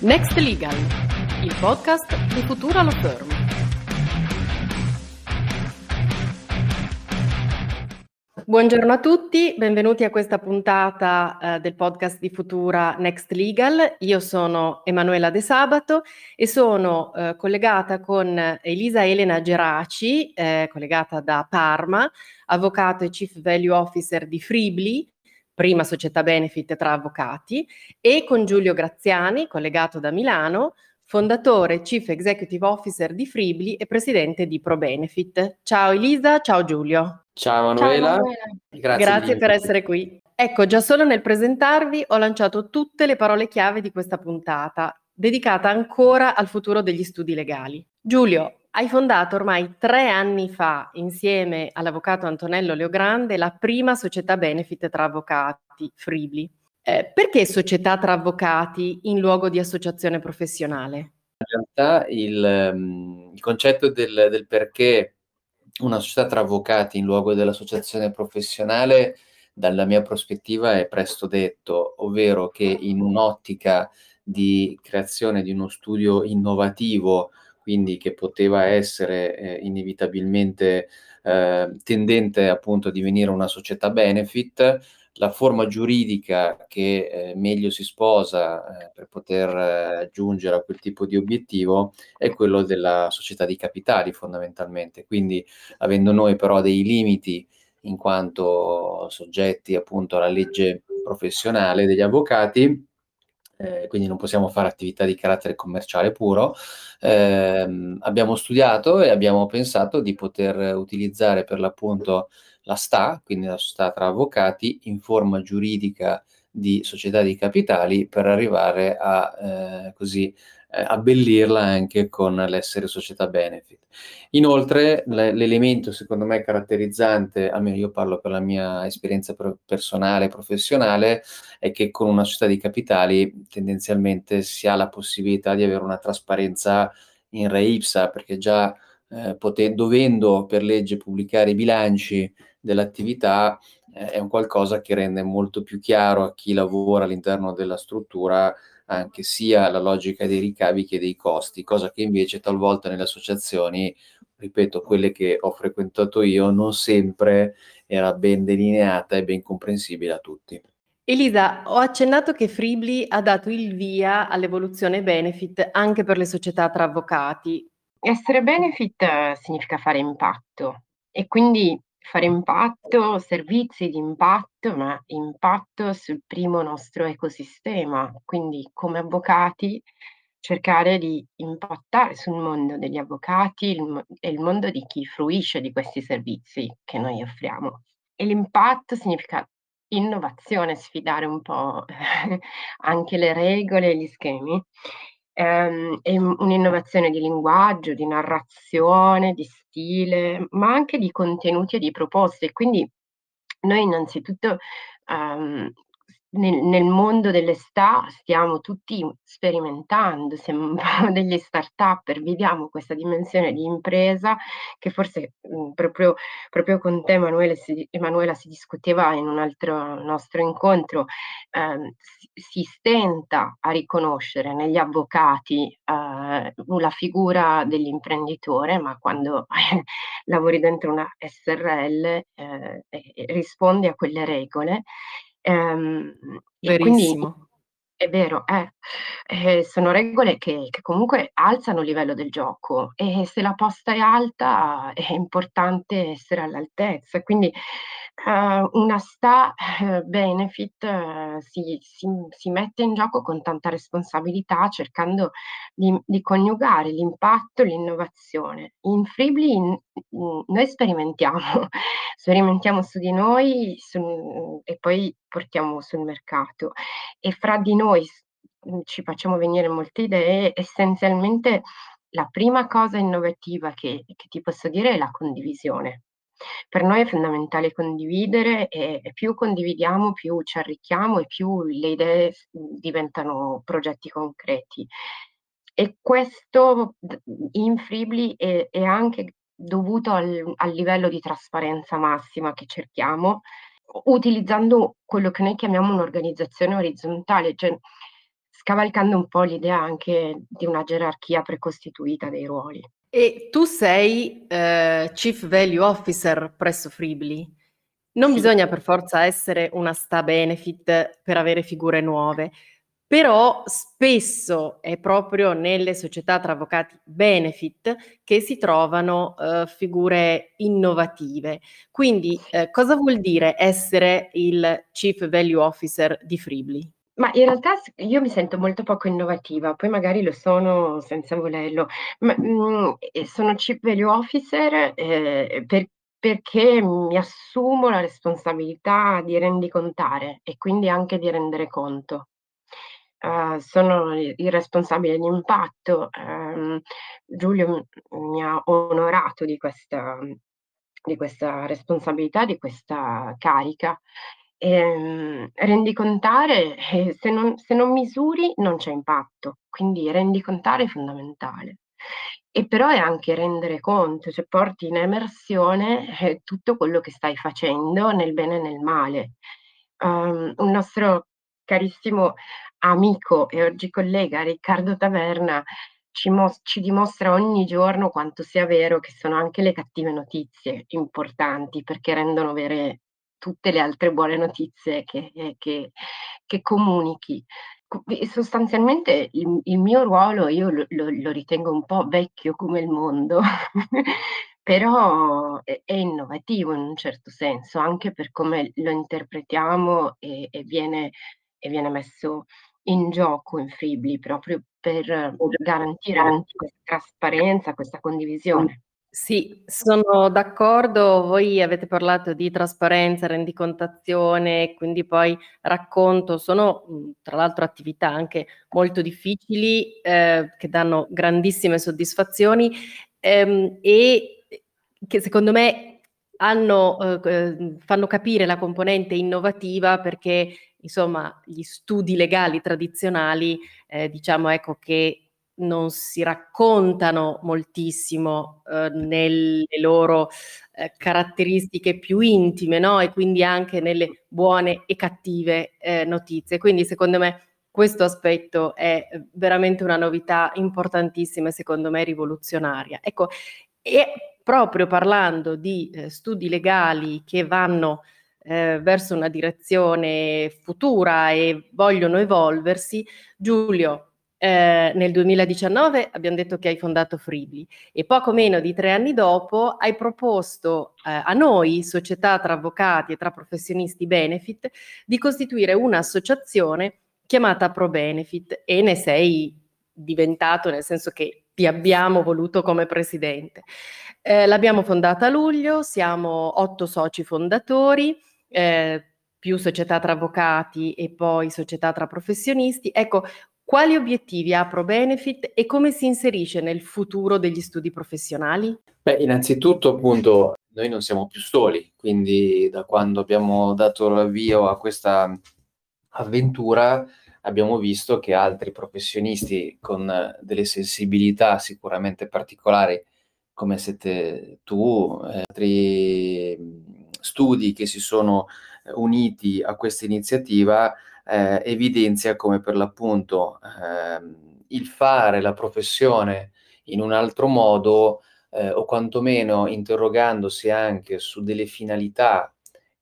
Next Legal, il podcast di Futura Law Firm. Buongiorno a tutti, benvenuti a questa puntata eh, del podcast di Futura Next Legal. Io sono Emanuela De Sabato e sono eh, collegata con Elisa Elena Geraci, eh, collegata da Parma, avvocato e Chief Value Officer di Fribli, prima società benefit tra avvocati, e con Giulio Graziani, collegato da Milano, fondatore Chief Executive Officer di Fribli e presidente di ProBenefit. Ciao Elisa, ciao Giulio. Ciao Manuela, grazie, grazie per essere qui. Ecco, già solo nel presentarvi ho lanciato tutte le parole chiave di questa puntata, dedicata ancora al futuro degli studi legali. Giulio, hai fondato ormai tre anni fa, insieme all'avvocato Antonello Leogrande, la prima società benefit tra avvocati, Fribli. Eh, perché società tra avvocati in luogo di associazione professionale? In realtà il, um, il concetto del, del, perché una società tra avvocati in luogo dell'associazione professionale, dalla mia prospettiva, è presto detto, ovvero che in un'ottica di creazione di uno studio innovativo quindi che poteva essere eh, inevitabilmente eh, tendente appunto a divenire una società benefit, la forma giuridica che eh, meglio si sposa eh, per poter eh, giungere a quel tipo di obiettivo è quello della società di capitali fondamentalmente. Quindi avendo noi però dei limiti in quanto soggetti appunto alla legge professionale degli avvocati, eh, quindi non possiamo fare attività di carattere commerciale puro. Eh, abbiamo studiato e abbiamo pensato di poter utilizzare per l'appunto la STA, quindi la società tra avvocati, in forma giuridica di società di capitali per arrivare a eh, così eh, abbellirla anche con l'essere società benefit. Inoltre, l- l'elemento secondo me caratterizzante, almeno io parlo per la mia esperienza pro- personale e professionale, è che con una società di capitali tendenzialmente si ha la possibilità di avere una trasparenza in re ipsa, perché già eh, poten- dovendo per legge pubblicare i bilanci dell'attività eh, è un qualcosa che rende molto più chiaro a chi lavora all'interno della struttura anche sia la logica dei ricavi che dei costi, cosa che invece talvolta nelle associazioni, ripeto, quelle che ho frequentato io, non sempre era ben delineata e ben comprensibile a tutti. Elisa, ho accennato che Fribli ha dato il via all'evoluzione benefit anche per le società tra avvocati. Essere benefit eh, significa fare impatto e quindi fare impatto, servizi di impatto, ma impatto sul primo nostro ecosistema. Quindi come avvocati cercare di impattare sul mondo degli avvocati e il mondo di chi fruisce di questi servizi che noi offriamo. E l'impatto significa innovazione, sfidare un po' anche le regole e gli schemi ehm, è un'innovazione di linguaggio, di narrazione, di stile, ma anche di contenuti e di proposte. Quindi noi innanzitutto um, nel, nel, mondo delle sta stiamo tutti sperimentando, siamo degli start-up, viviamo questa dimensione di impresa che forse mh, proprio, proprio, con te Emanuele si, Emanuela si discuteva in un altro nostro incontro, eh, si, si, stenta a riconoscere negli avvocati eh, la figura dell'imprenditore, ma quando lavori dentro una SRL eh, rispondi a quelle regole Ehm, quindi è vero, eh, eh, sono regole che, che comunque alzano il livello del gioco e se la posta è alta è importante essere all'altezza. Quindi eh, una sta eh, benefit eh, si, si, si, mette in gioco con tanta responsabilità cercando di, di coniugare l'impatto e l'innovazione. In Freebly in, in, noi sperimentiamo, sperimentiamo su di noi su, e poi portiamo sul mercato e fra di noi ci facciamo venire molte idee, essenzialmente la prima cosa innovativa che, che ti posso dire è la condivisione. Per noi è fondamentale condividere e, e più condividiamo, più ci arricchiamo e più le idee diventano progetti concreti. E questo in Fribli è, è anche dovuto al, al livello di trasparenza massima che cerchiamo, utilizzando quello che noi chiamiamo un'organizzazione orizzontale, cioè scavalcando un po' l'idea anche di una gerarchia precostituita dei ruoli. E tu sei eh, Chief Value Officer presso Fribly. Non sì. bisogna per forza essere una sta benefit per avere figure nuove, però spesso è proprio nelle società tra avvocati benefit che si trovano uh, figure innovative. Quindi uh, cosa vuol dire essere il Chief Value Officer di Fribly? Ma in realtà io mi sento molto poco innovativa, poi magari lo sono senza volerlo, ma mh, mm, sono Chief Value Officer eh, per, perché mi assumo la responsabilità di rendicontare e quindi anche di rendere conto. Uh, sono il responsabile di impatto. Um, Giulio mi ha onorato di questa, di questa responsabilità, di questa carica. E, um, rendicontare, eh, se, non, se non misuri non c'è impatto, quindi rendicontare è fondamentale. E però è anche rendere conto, cioè porti in emersione eh, tutto quello che stai facendo nel bene e nel male. Um, un nostro carissimo amico e oggi collega Riccardo Taverna ci, mos- ci, dimostra ogni giorno quanto sia vero che sono anche le cattive notizie importanti perché rendono vere tutte le altre buone notizie che, che, che comunichi. Sostanzialmente il, il, mio ruolo io lo, lo, lo, ritengo un po' vecchio come il mondo, però è, è, innovativo in un certo senso, anche per come lo interpretiamo e, e viene e viene messo in gioco in Fribli proprio per garantire questa trasparenza, questa condivisione. Sì, sono d'accordo. Voi avete parlato di trasparenza, rendicontazione, quindi poi racconto. Sono tra l'altro attività anche molto difficili eh, che danno grandissime soddisfazioni ehm, e che secondo me hanno, eh, fanno capire la componente innovativa perché insomma, gli studi legali tradizionali, eh, diciamo ecco che non si raccontano moltissimo eh, nelle loro eh, caratteristiche più intime, no? E quindi anche nelle buone e cattive eh, notizie. Quindi secondo me questo aspetto è veramente una novità importantissima e secondo me rivoluzionaria. Ecco, e proprio parlando di eh, studi legali che vanno eh, verso una direzione futura e vogliono evolversi, Giulio, eh, nel 2019 abbiamo detto che hai fondato Freebly e poco meno di tre anni dopo hai proposto eh, a noi, società tra avvocati e tra professionisti benefit, di costituire un'associazione chiamata Pro Benefit e ne sei diventato, nel senso che ti abbiamo voluto come presidente. Eh, l'abbiamo fondata a luglio, siamo otto soci fondatori, eh, più società tra avvocati e poi società tra professionisti. Ecco, quali obiettivi ha ProBenefit e come si inserisce nel futuro degli studi professionali? Beh, innanzitutto appunto noi non siamo più soli, quindi da quando abbiamo dato l'avvio a questa avventura abbiamo visto che altri professionisti con delle sensibilità sicuramente particolari, come siete tu, eh, altri studi che si sono eh, uniti a questa iniziativa eh, evidenzia come per l'appunto eh, il fare la professione in un altro modo eh, o quantomeno interrogandosi anche su delle finalità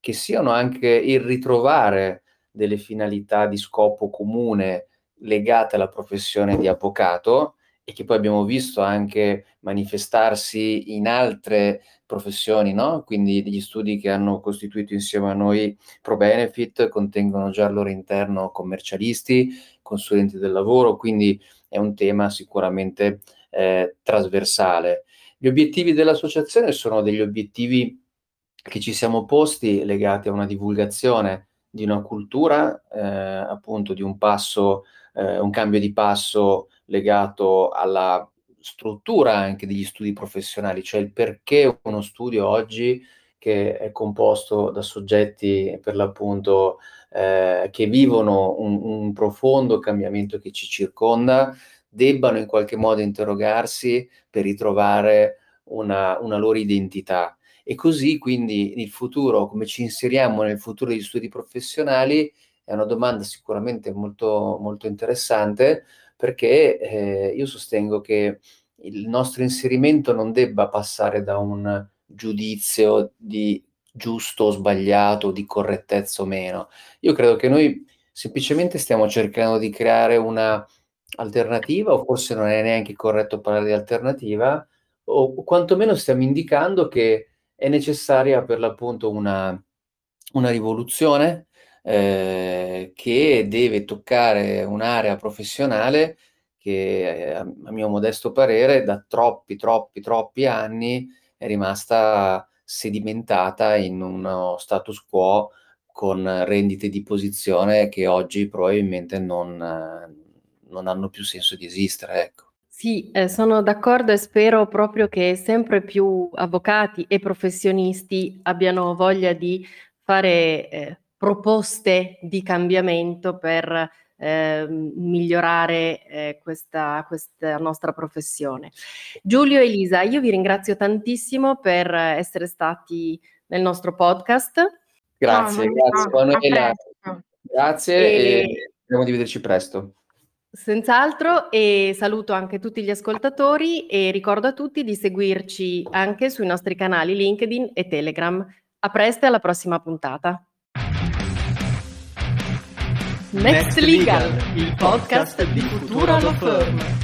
che siano anche il ritrovare delle finalità di scopo comune legate alla professione di avvocato e che poi abbiamo visto anche manifestarsi in altre professioni, no? Quindi gli studi che hanno costituito insieme a noi Pro Benefit contengono già al loro interno commercialisti, consulenti del lavoro, quindi è un tema sicuramente eh, trasversale. Gli obiettivi dell'associazione sono degli obiettivi che ci siamo posti legati a una divulgazione di una cultura, eh, appunto di un passo, eh, un cambio di passo legato alla struttura anche degli studi professionali, cioè il perché uno studio oggi che è composto da soggetti per l'appunto eh, che vivono un, un, profondo cambiamento che ci circonda, debbano in qualche modo interrogarsi per ritrovare una, una loro identità. E così quindi nel futuro, come ci inseriamo nel futuro degli studi professionali, è una domanda sicuramente molto, molto interessante perché eh, io sostengo che il nostro inserimento non debba passare da un giudizio di giusto o sbagliato, di correttezza o meno. Io credo che noi semplicemente stiamo cercando di creare una alternativa, o forse non è neanche corretto parlare di alternativa, o, quantomeno stiamo indicando che è necessaria per l'appunto una, una rivoluzione eh, che deve toccare un'area professionale che eh, a mio modesto parere da troppi, troppi, troppi anni è rimasta sedimentata in uno status quo con rendite di posizione che oggi probabilmente non, non hanno più senso di esistere. Ecco. Sì, eh, sono d'accordo e spero proprio che sempre più avvocati e professionisti abbiano voglia di fare eh, proposte di cambiamento per eh, migliorare eh, questa, questa, nostra professione. Giulio e Elisa, io vi ringrazio tantissimo per essere stati nel nostro podcast. Grazie, no, grazie Manuela. Grazie e... e speriamo di vederci presto. Senz'altro e saluto anche tutti gli ascoltatori e ricordo a tutti di seguirci anche sui nostri canali LinkedIn e Telegram. A presto e alla prossima puntata. Next Legal, il podcast di Futura Law Firm.